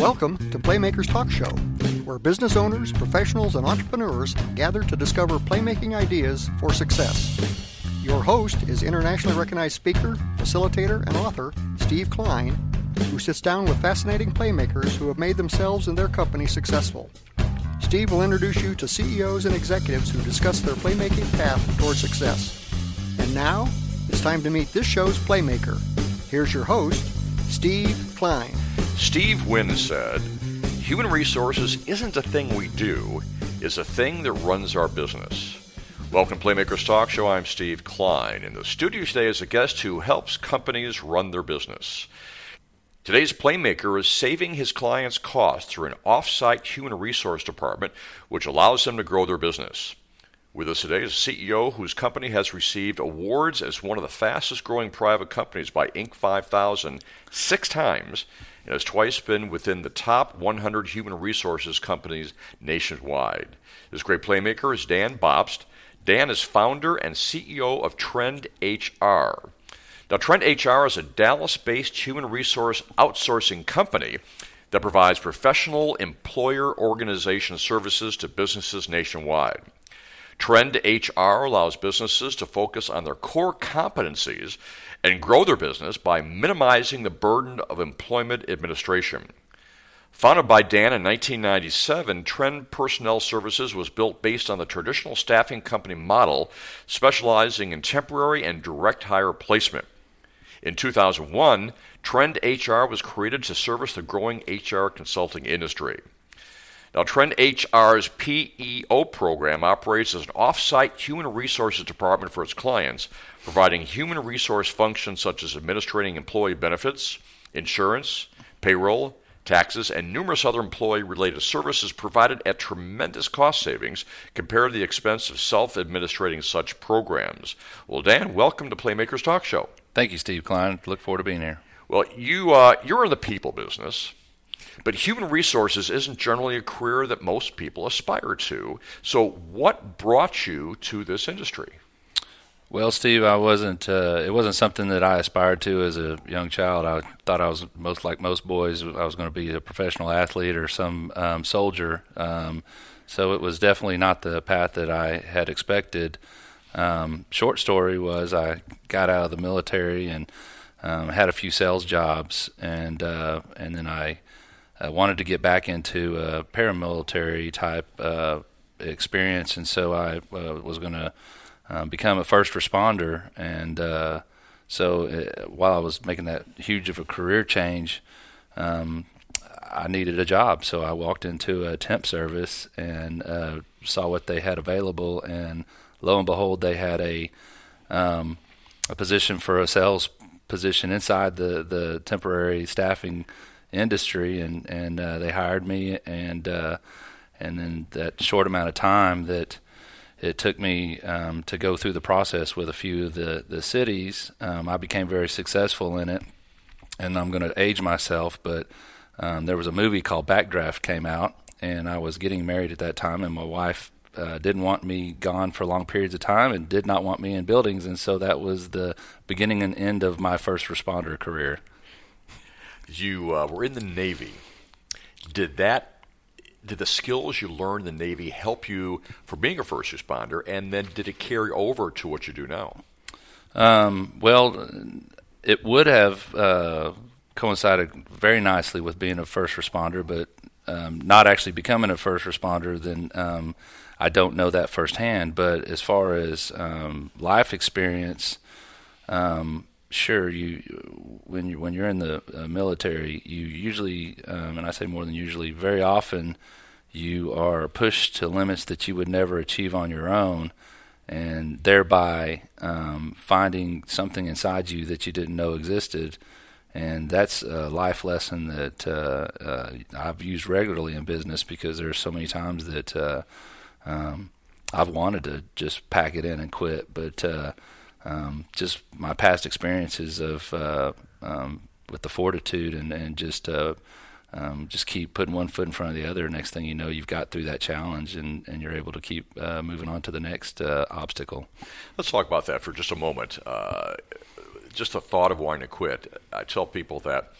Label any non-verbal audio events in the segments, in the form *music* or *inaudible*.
Welcome to Playmakers Talk Show, where business owners, professionals, and entrepreneurs gather to discover playmaking ideas for success. Your host is internationally recognized speaker, facilitator, and author Steve Klein, who sits down with fascinating playmakers who have made themselves and their company successful. Steve will introduce you to CEOs and executives who discuss their playmaking path toward success. And now, it's time to meet this show's playmaker. Here's your host, Steve Klein. Steve Wynn said, Human resources isn't a thing we do, it's a thing that runs our business. Welcome to Playmakers Talk Show. I'm Steve Klein. In the studio today is a guest who helps companies run their business. Today's Playmaker is saving his clients costs through an off-site human resource department which allows them to grow their business. With us today is a CEO whose company has received awards as one of the fastest growing private companies by Inc. 5000 six times and has twice been within the top 100 human resources companies nationwide. This great playmaker is Dan Bobst. Dan is founder and CEO of Trend HR. Now, Trend HR is a Dallas based human resource outsourcing company that provides professional employer organization services to businesses nationwide. Trend HR allows businesses to focus on their core competencies and grow their business by minimizing the burden of employment administration. Founded by Dan in 1997, Trend Personnel Services was built based on the traditional staffing company model, specializing in temporary and direct hire placement. In 2001, Trend HR was created to service the growing HR consulting industry. Now, Trend HR's PEO program operates as an off-site human resources department for its clients, providing human resource functions such as administrating employee benefits, insurance, payroll, taxes, and numerous other employee-related services provided at tremendous cost savings compared to the expense of self-administrating such programs. Well, Dan, welcome to Playmakers Talk Show. Thank you, Steve Klein. Look forward to being here. Well, you uh, you're in the people business, but human resources isn't generally a career that most people aspire to. So, what brought you to this industry? Well, Steve, I wasn't. Uh, it wasn't something that I aspired to as a young child. I thought I was most like most boys. I was going to be a professional athlete or some um, soldier. Um, so it was definitely not the path that I had expected. Um, short story was I got out of the military and um, had a few sales jobs, and uh, and then I uh, wanted to get back into a paramilitary type uh, experience, and so I uh, was going to um, become a first responder. And uh, so it, while I was making that huge of a career change, um, I needed a job. So I walked into a temp service and uh, saw what they had available, and lo and behold, they had a um, a position for a sales position inside the the temporary staffing industry, and and uh, they hired me, and uh, and then that short amount of time that it took me um, to go through the process with a few of the the cities, um, I became very successful in it, and I'm going to age myself, but um, there was a movie called Backdraft came out, and I was getting married at that time, and my wife uh, didn't want me gone for long periods of time and did not want me in buildings, and so that was the beginning and end of my first responder career. You uh, were in the Navy. Did that? Did the skills you learned in the Navy help you for being a first responder, and then did it carry over to what you do now? Um, well, it would have uh, coincided very nicely with being a first responder, but um, not actually becoming a first responder, then um, I don't know that firsthand. But as far as um, life experience, um, sure, you when you when you're in the uh, military, you usually, um, and I say more than usually, very often, you are pushed to limits that you would never achieve on your own. And thereby um, finding something inside you that you didn't know existed, and that's a life lesson that uh, uh, I've used regularly in business because there are so many times that uh, um, I've wanted to just pack it in and quit, but uh, um, just my past experiences of uh, um, with the fortitude and and just uh, um, just keep putting one foot in front of the other. Next thing you know, you've got through that challenge and, and you're able to keep uh, moving on to the next uh, obstacle. Let's talk about that for just a moment. Uh, just the thought of wanting to quit. I tell people that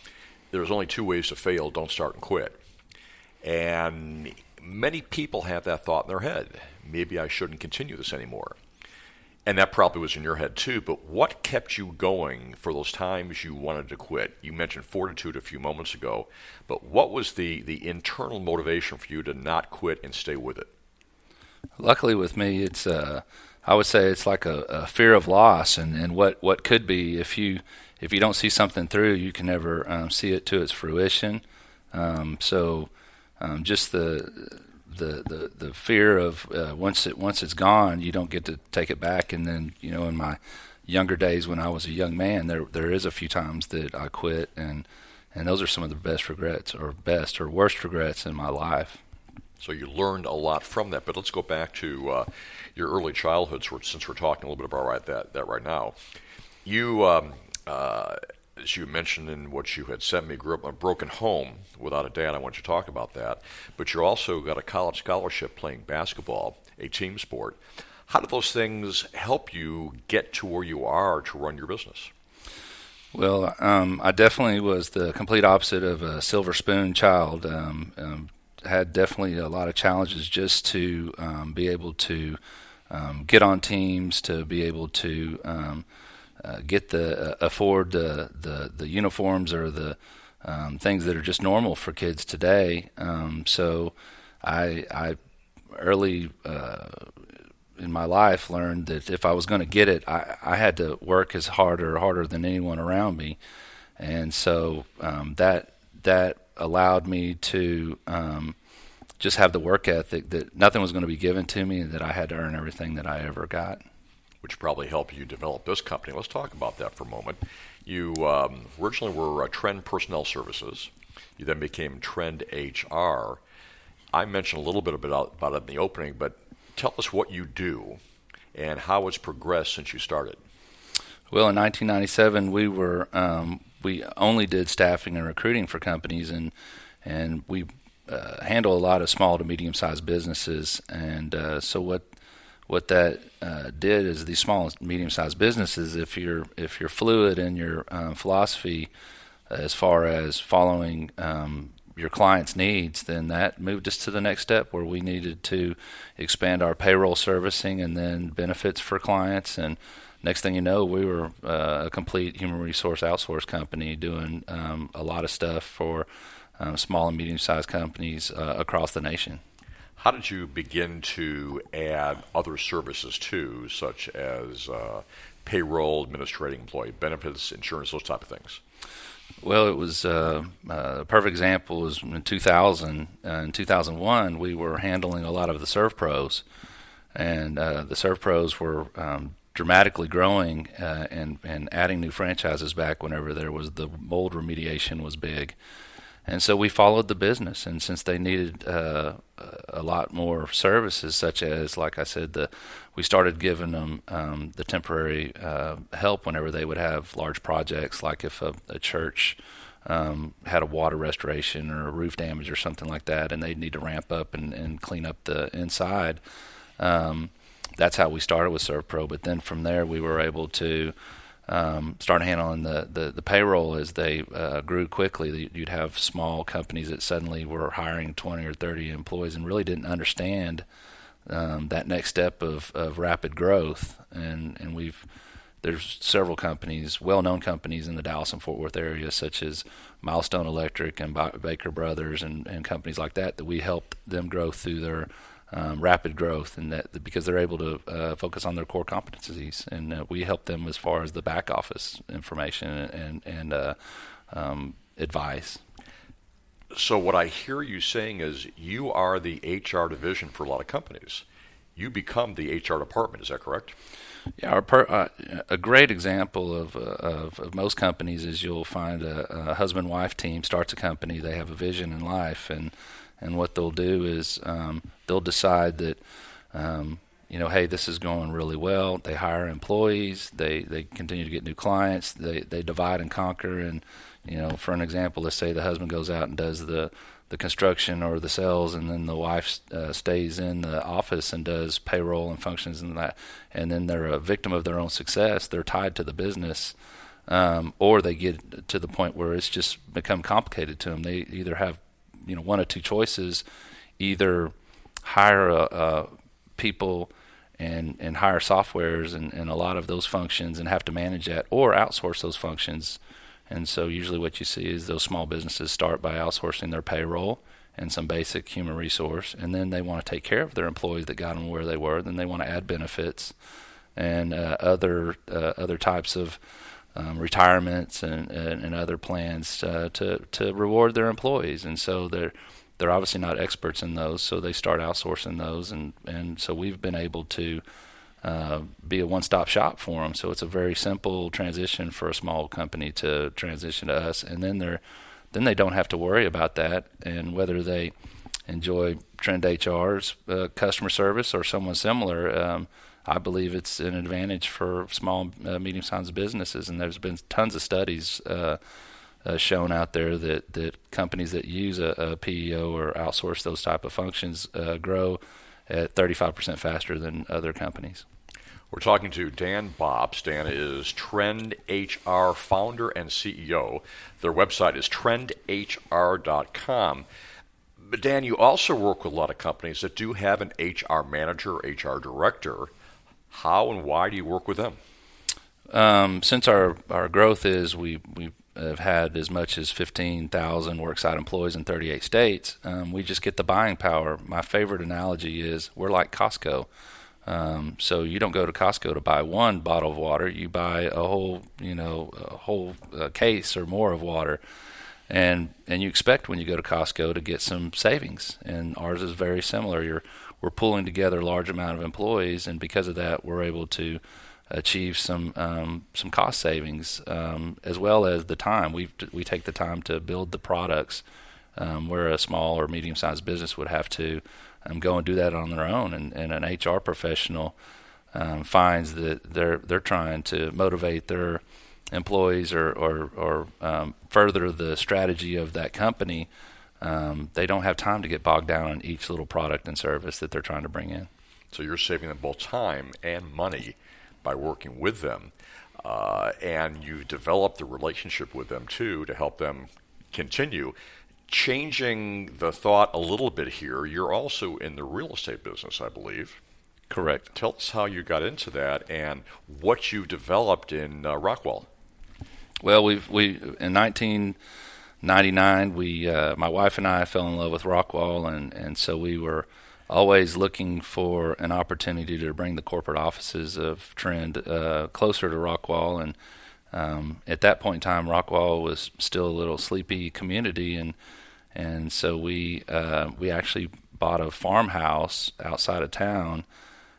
there's only two ways to fail: don't start and quit. And many people have that thought in their head. Maybe I shouldn't continue this anymore. And that probably was in your head too. But what kept you going for those times you wanted to quit? You mentioned fortitude a few moments ago, but what was the, the internal motivation for you to not quit and stay with it? Luckily, with me, it's uh, I would say it's like a, a, fear of loss, and, and what, what could be if you if you don't see something through, you can never um, see it to its fruition. Um, so, um, just the the, the, the fear of uh, once it once it's gone, you don't get to take it back. And then you know, in my younger days when I was a young man, there there is a few times that I quit, and and those are some of the best regrets, or best or worst regrets in my life. So you learned a lot from that. But let's go back to uh, your early childhood, since we're talking a little bit about right that that right now. You um, uh, as you mentioned in what you had sent me, grew up in a broken home without a dad. I want you to talk about that. But you also got a college scholarship playing basketball, a team sport. How do those things help you get to where you are to run your business? Well, um, I definitely was the complete opposite of a silver spoon child. Um, um, had definitely a lot of challenges just to um, be able to um, get on teams, to be able to um, uh, get the uh, afford the, the the uniforms or the um, things that are just normal for kids today. Um, so I I early uh, in my life learned that if I was going to get it, I, I had to work as harder harder than anyone around me, and so um, that that allowed me to um, just have the work ethic that nothing was going to be given to me, and that I had to earn everything that I ever got which probably helped you develop this company. Let's talk about that for a moment. You um, originally were uh, Trend Personnel Services. You then became Trend HR. I mentioned a little bit about, about it in the opening, but tell us what you do and how it's progressed since you started. Well, in 1997, we were um, we only did staffing and recruiting for companies, and and we uh, handle a lot of small to medium sized businesses. And uh, so what what that uh, did is these small medium sized businesses, if you're if you're fluid in your um, philosophy as far as following um, your client's needs, then that moved us to the next step where we needed to expand our payroll servicing and then benefits for clients. And next thing you know, we were uh, a complete human resource outsource company doing um, a lot of stuff for um, small and medium sized companies uh, across the nation. How did you begin to add other services too, such as uh, payroll, administrating employee benefits, insurance, those type of things? Well, it was uh, uh, a perfect example was in 2000. Uh, in 2001, we were handling a lot of the ServPros, and uh, the ServPros were um, dramatically growing uh, and and adding new franchises back whenever there was the mold remediation was big. And so we followed the business, and since they needed uh, a lot more services, such as, like I said, the we started giving them um, the temporary uh, help whenever they would have large projects, like if a, a church um, had a water restoration or a roof damage or something like that, and they'd need to ramp up and, and clean up the inside. Um, that's how we started with ServPro, but then from there we were able to um, started handling the, the, the, payroll as they uh, grew quickly. You'd have small companies that suddenly were hiring 20 or 30 employees and really didn't understand um, that next step of, of rapid growth. And, and we've there's several companies, well-known companies in the Dallas and Fort Worth area, such as Milestone Electric and Baker Brothers and, and companies like that, that we helped them grow through their um, rapid growth, and that because they're able to uh, focus on their core competencies, and uh, we help them as far as the back office information and and uh, um, advice. So what I hear you saying is you are the HR division for a lot of companies. You become the HR department. Is that correct? Yeah, per, uh, a great example of, uh, of, of most companies is you'll find a, a husband-wife team starts a company. They have a vision in life, and and what they'll do is um, they'll decide that um, you know hey this is going really well. They hire employees. They they continue to get new clients. They they divide and conquer. And you know for an example let's say the husband goes out and does the the construction or the sales and then the wife uh, stays in the office and does payroll and functions and that and then they're a victim of their own success they're tied to the business um, or they get to the point where it's just become complicated to them. They either have you know one or two choices, either hire a, a people and and hire softwares and, and a lot of those functions and have to manage that, or outsource those functions. And so usually what you see is those small businesses start by outsourcing their payroll and some basic human resource, and then they want to take care of their employees that got them where they were. Then they want to add benefits and uh, other uh, other types of um, retirements and, and, and, other plans uh, to to reward their employees. And so they're they're obviously not experts in those, so they start outsourcing those, and and so we've been able to. Uh, be a one-stop shop for them, so it's a very simple transition for a small company to transition to us, and then they're then they don't have to worry about that and whether they enjoy Trend HR's uh, customer service or someone similar. Um, I believe it's an advantage for small, uh, medium-sized businesses, and there's been tons of studies uh, uh, shown out there that, that companies that use a, a PEO or outsource those type of functions uh, grow at 35% faster than other companies. We're talking to Dan Bobst. Dan is Trend HR founder and CEO. Their website is trendhr.com. But Dan, you also work with a lot of companies that do have an HR manager, HR director. How and why do you work with them? Um, since our, our growth is we we have had as much as 15,000 worksite employees in 38 states, um, we just get the buying power. My favorite analogy is we're like Costco. Um, so you don't go to Costco to buy one bottle of water; you buy a whole, you know, a whole uh, case or more of water, and and you expect when you go to Costco to get some savings. And ours is very similar. You're we're pulling together a large amount of employees, and because of that, we're able to achieve some um, some cost savings um, as well as the time. We we take the time to build the products um, where a small or medium sized business would have to um, go and do that on their own. And, and an HR professional um, finds that they're they're trying to motivate their employees or or, or um, further the strategy of that company. Um, they don't have time to get bogged down on each little product and service that they're trying to bring in. So you're saving them both time and money by working with them. Uh, and you develop the relationship with them too to help them continue changing the thought a little bit here, you're also in the real estate business, I believe. Correct. Tell us how you got into that and what you developed in uh, Rockwall. Well, we've we in 1999, we uh, my wife and I fell in love with Rockwall, and and so we were always looking for an opportunity to bring the corporate offices of Trend uh, closer to Rockwall. And um, at that point in time, Rockwall was still a little sleepy community, and and so we uh, we actually bought a farmhouse outside of town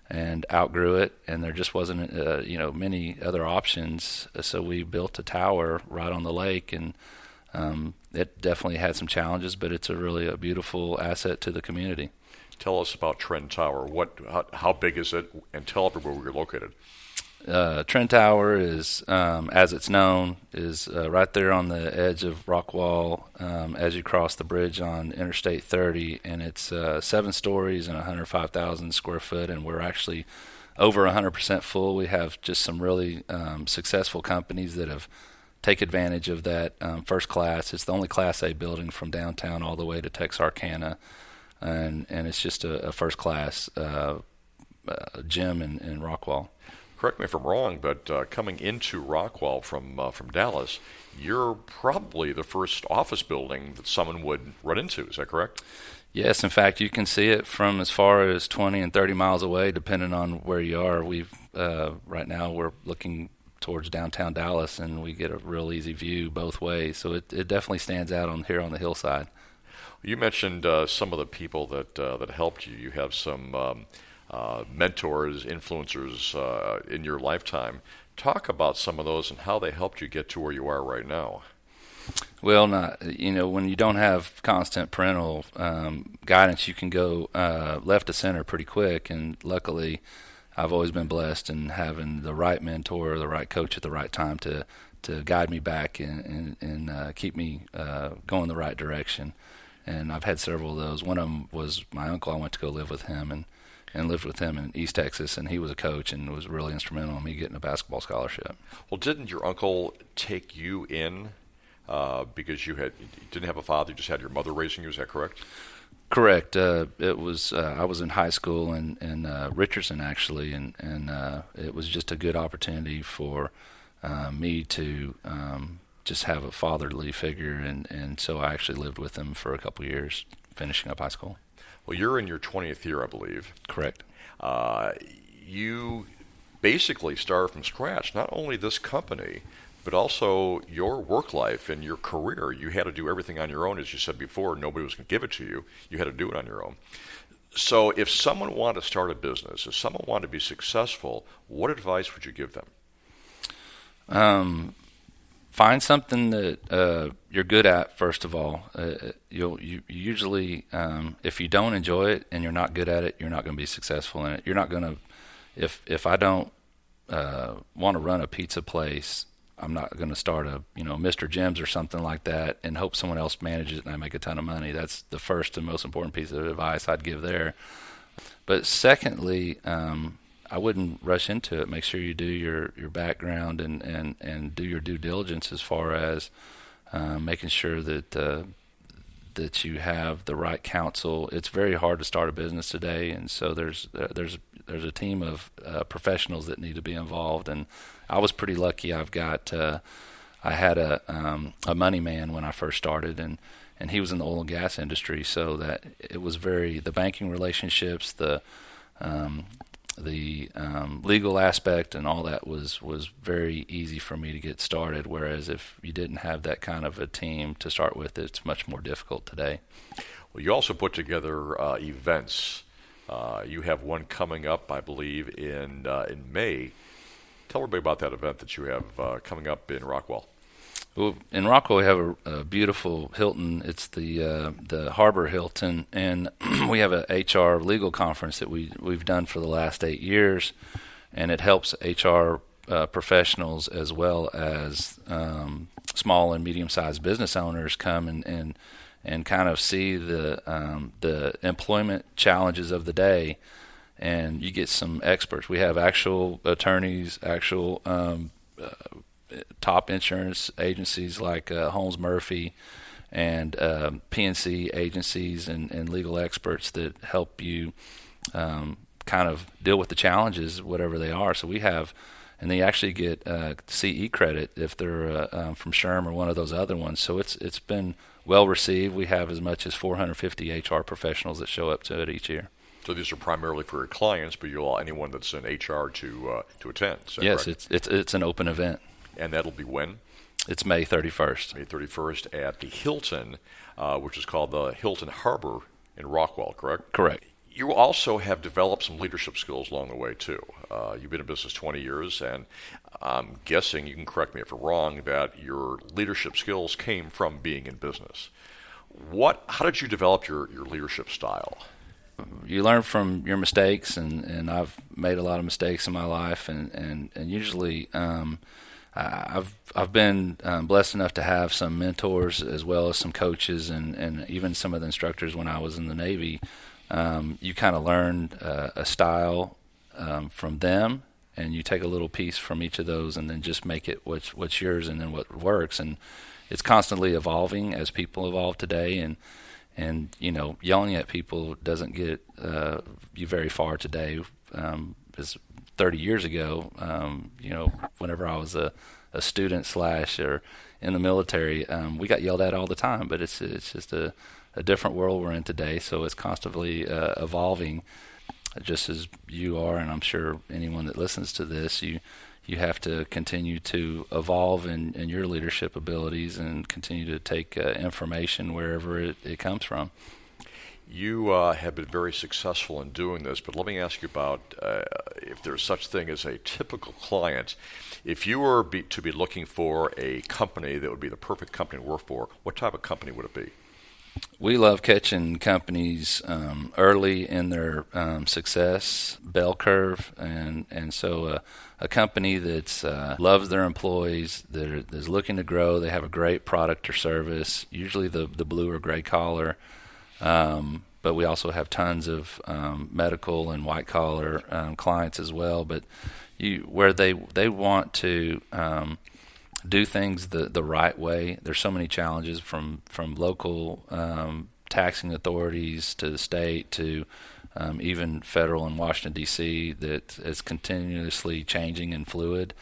and outgrew it, and there just wasn't uh, you know many other options. So we built a tower right on the lake, and um, it definitely had some challenges, but it's a really a beautiful asset to the community. Tell us about Trend Tower. What how, how big is it, and tell everyone where you're located uh, Trend Tower is, um, as it's known, is uh, right there on the edge of Rockwall um, as you cross the bridge on Interstate 30, and it's uh, seven stories and 105,000 square foot, and we're actually over 100% full. We have just some really um, successful companies that have take advantage of that um, first class. It's the only Class A building from downtown all the way to Texarkana, and and it's just a, a first class uh, uh, gym in, in Rockwall correct me if I'm wrong, but uh, coming into Rockwall from uh, from Dallas, you're probably the first office building that someone would run into. Is that correct? Yes, in fact, you can see it from as far as 20 and 30 miles away, depending on where you are. We've uh, right now we're looking towards downtown Dallas, and we get a real easy view both ways. So it, it definitely stands out on here on the hillside. You mentioned uh, some of the people that uh, that helped you. You have some. Um, uh, mentors, influencers uh, in your lifetime. Talk about some of those and how they helped you get to where you are right now. Well, not you know when you don't have constant parental um, guidance, you can go uh, left to center pretty quick. And luckily, I've always been blessed in having the right mentor, the right coach at the right time to to guide me back and and, and uh, keep me uh, going the right direction. And I've had several of those. One of them was my uncle. I went to go live with him, and and lived with him in East Texas, and he was a coach and was really instrumental in me getting a basketball scholarship. Well, didn't your uncle take you in uh, because you had you didn't have a father, you just had your mother raising you? Is that correct? Correct. Uh, it was uh, I was in high school in in uh, Richardson actually, and and uh, it was just a good opportunity for uh, me to um, just have a fatherly figure, and and so I actually lived with him for a couple of years, finishing up high school. Well, you're in your 20th year, I believe. Correct. Uh, you basically started from scratch. Not only this company, but also your work life and your career. You had to do everything on your own, as you said before. Nobody was going to give it to you. You had to do it on your own. So, if someone wanted to start a business, if someone wanted to be successful, what advice would you give them? Um, find something that uh, you're good at first of all. Uh, you'll you usually, um, if you don't enjoy it and you're not good at it, you're not going to be successful in it. You're not going to. If if I don't uh, want to run a pizza place, I'm not going to start a you know Mr. Jim's or something like that and hope someone else manages it and I make a ton of money. That's the first and most important piece of advice I'd give there. But secondly, um, I wouldn't rush into it. Make sure you do your, your background and, and, and do your due diligence as far as uh, making sure that uh, that you have the right counsel. It's very hard to start a business today, and so there's there's there's a team of uh, professionals that need to be involved. And I was pretty lucky. I've got uh, I had a um, a money man when I first started, and and he was in the oil and gas industry, so that it was very the banking relationships, the um, the um, legal aspect and all that was was very easy for me to get started. Whereas if you didn't have that kind of a team to start with, it's much more difficult today. Well, you also put together uh, events. Uh, you have one coming up, I believe, in uh, in May. Tell everybody about that event that you have uh, coming up in Rockwall. Well, in Rockwall, we have a, a beautiful Hilton. It's the uh, the Harbor Hilton, and *clears throat* we have a HR legal conference that we we've done for the last eight years, and it helps HR uh, professionals as well as um, small and medium sized business owners come and, and and kind of see the um, the employment challenges of the day, and you get some experts. We have actual attorneys, actual um, uh, top insurance agencies like uh, Holmes Murphy and um, P&C agencies and, and, legal experts that help you um, kind of deal with the challenges, whatever they are. So we have, and they actually get uh, CE credit if they're uh, um, from SHRM or one of those other ones. So it's it's been well received. We have as much as 450 HR professionals that show up to it each year. So these are primarily for your clients, but you'll allow anyone that's in HR to uh, to attend. Yes, it's it's it's an open event and that'll be when? It's May 31st. May 31st at the Hilton, uh, which is called the Hilton Harbor in Rockwall, correct? Correct. You also have developed some leadership skills along the way, too. Uh, you've been in business 20 years, and I'm guessing, you can correct me if I'm wrong, that your leadership skills came from being in business. What? How did you develop your, your leadership style? You learn from your mistakes, and, and I've made a lot of mistakes in my life, and and and usually um, I've I've been um, blessed enough to have some mentors as well as some coaches and, and even some of the instructors when I was in the Navy. Um, you kind of learn uh, a style um, from them, and you take a little piece from each of those, and then just make it what's what's yours, and then what works. And it's constantly evolving as people evolve today, and and you know yelling at people doesn't get uh, you very far today. Um, 30 years ago, um, you know, whenever I was a, a student slash or in the military, um, we got yelled at all the time. But it's it's just a, a different world we're in today, so it's constantly uh, evolving, just as you are, and I'm sure anyone that listens to this, you you have to continue to evolve in, in your leadership abilities and continue to take uh, information wherever it, it comes from. You uh, have been very successful in doing this, but let me ask you about uh, if there's such thing as a typical client. If you were be, to be looking for a company that would be the perfect company to work for, what type of company would it be? We love catching companies um, early in their um, success bell curve, and and so uh, a company that uh, loves their employees, that are, is looking to grow, they have a great product or service, usually the the blue or gray collar um, but we also have tons of um, medical and white collar um, clients as well. But you, where they they want to um, do things the the right way. There's so many challenges from from local um, taxing authorities to the state to um, even federal in Washington D.C. that is continuously changing and fluid.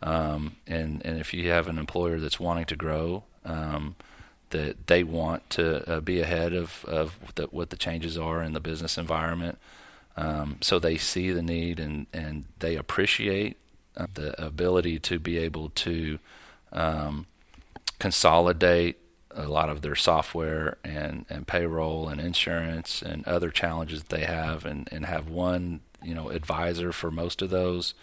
Um, and and if you have an employer that's wanting to grow, um, that they want to uh, be ahead of of the, what the changes are in the business environment, um, so they see the need and and they appreciate the ability to be able to um, consolidate a lot of their software and, and payroll and insurance and other challenges that they have and, and have one you know advisor for most of those.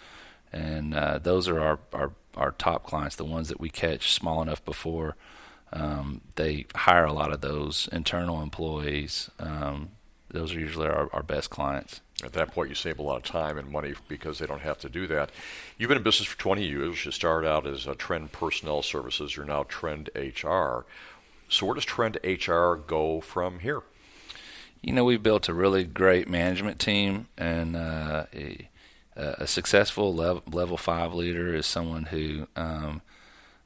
And uh, those are our, our, our top clients the ones that we catch small enough before um, they hire a lot of those internal employees. Um, those are usually our, our best clients at that point, you save a lot of time and money because they don't have to do that. You've been in business for 20 years. You started out as a Trend Personnel Services. You're now Trend HR. So, where does Trend HR go from here? You know, we've built a really great management team, and uh, a, a, successful level, level five leader is someone who um,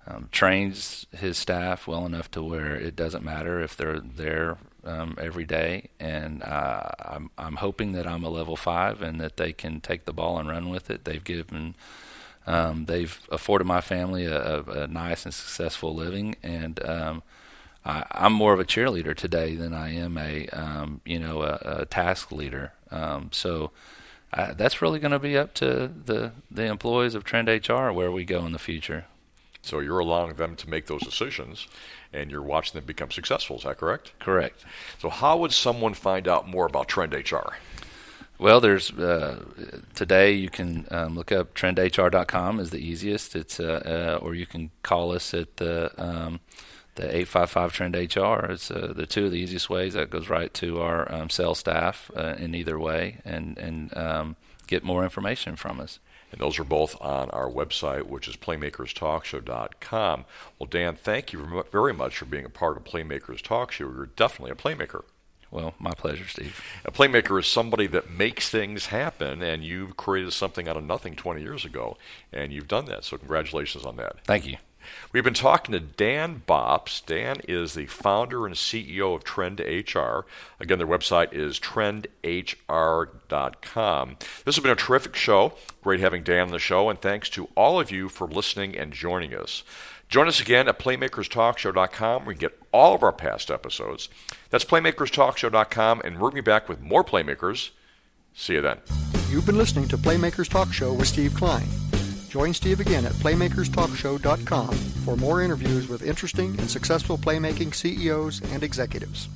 um, trains his staff well enough to where it doesn't matter if they're there um, every day, and uh, I'm I'm hoping that I'm a level five and that they can take the ball and run with it. They've given. Um, they've afforded my family a, a, nice and successful living, and um, I, am more of a cheerleader today than I am a um, you know a, a task leader. Um, so I, that's really going to be up to the the employees of Trend HR where we go in the future. So you're allowing them to make those decisions, and you're watching them become successful. Is that correct? Correct. So how would someone find out more about Trend HR? Well, there's uh, today you can um, look up trendhr.com is the easiest. It's uh, uh, or you can call us at the um, the 855 Trend HR. It's uh, the two of the easiest ways. That goes right to our um, sales staff uh, in either way, and and um, get more information from us. And those are both on our website, which is playmakerstalkshow.com. Well, Dan, thank you very much for being a part of Playmakers Talk Show. You're definitely a playmaker. Well, my pleasure, Steve. A playmaker is somebody that makes things happen, and you've created something out of nothing 20 years ago, and you've done that. So, congratulations on that. Thank you. We've been talking to Dan Bobst. Dan is the founder and CEO of Trend HR. Again, their website is trendhr.com. This has been a terrific show. Great having Dan on the show, and thanks to all of you for listening and joining us. Join us again at playmakerstalkshow.com where you can get all of our past episodes. That's playmakerstalkshow.com, and we'll be back with more Playmakers. See you then. You've been listening to Playmakers Talk Show with Steve Klein. Join Steve again at playmakerstalkshow.com for more interviews with interesting and successful playmaking CEOs and executives.